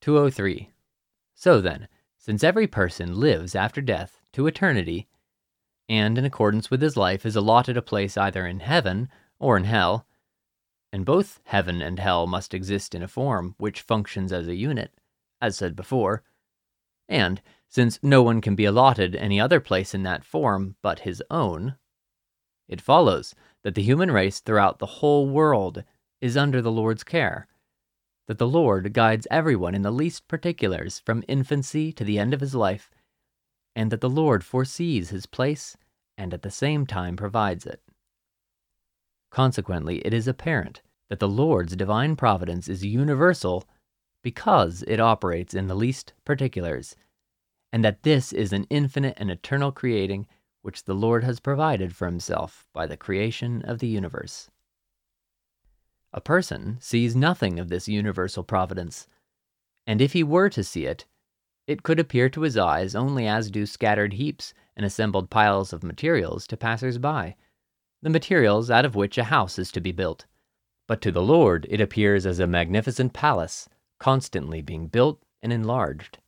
203. So then, since every person lives after death to eternity, and in accordance with his life is allotted a place either in heaven or in hell, and both heaven and hell must exist in a form which functions as a unit, as said before, and since no one can be allotted any other place in that form but his own, it follows that the human race throughout the whole world is under the Lord's care, that the Lord guides everyone in the least particulars from infancy to the end of his life, and that the Lord foresees his place and at the same time provides it. Consequently, it is apparent that the Lord's divine providence is universal because it operates in the least particulars, and that this is an infinite and eternal creating which the Lord has provided for himself by the creation of the universe. A person sees nothing of this universal providence, and if he were to see it, it could appear to his eyes only as do scattered heaps and assembled piles of materials to passers by, the materials out of which a house is to be built. But to the Lord it appears as a magnificent palace, constantly being built and enlarged.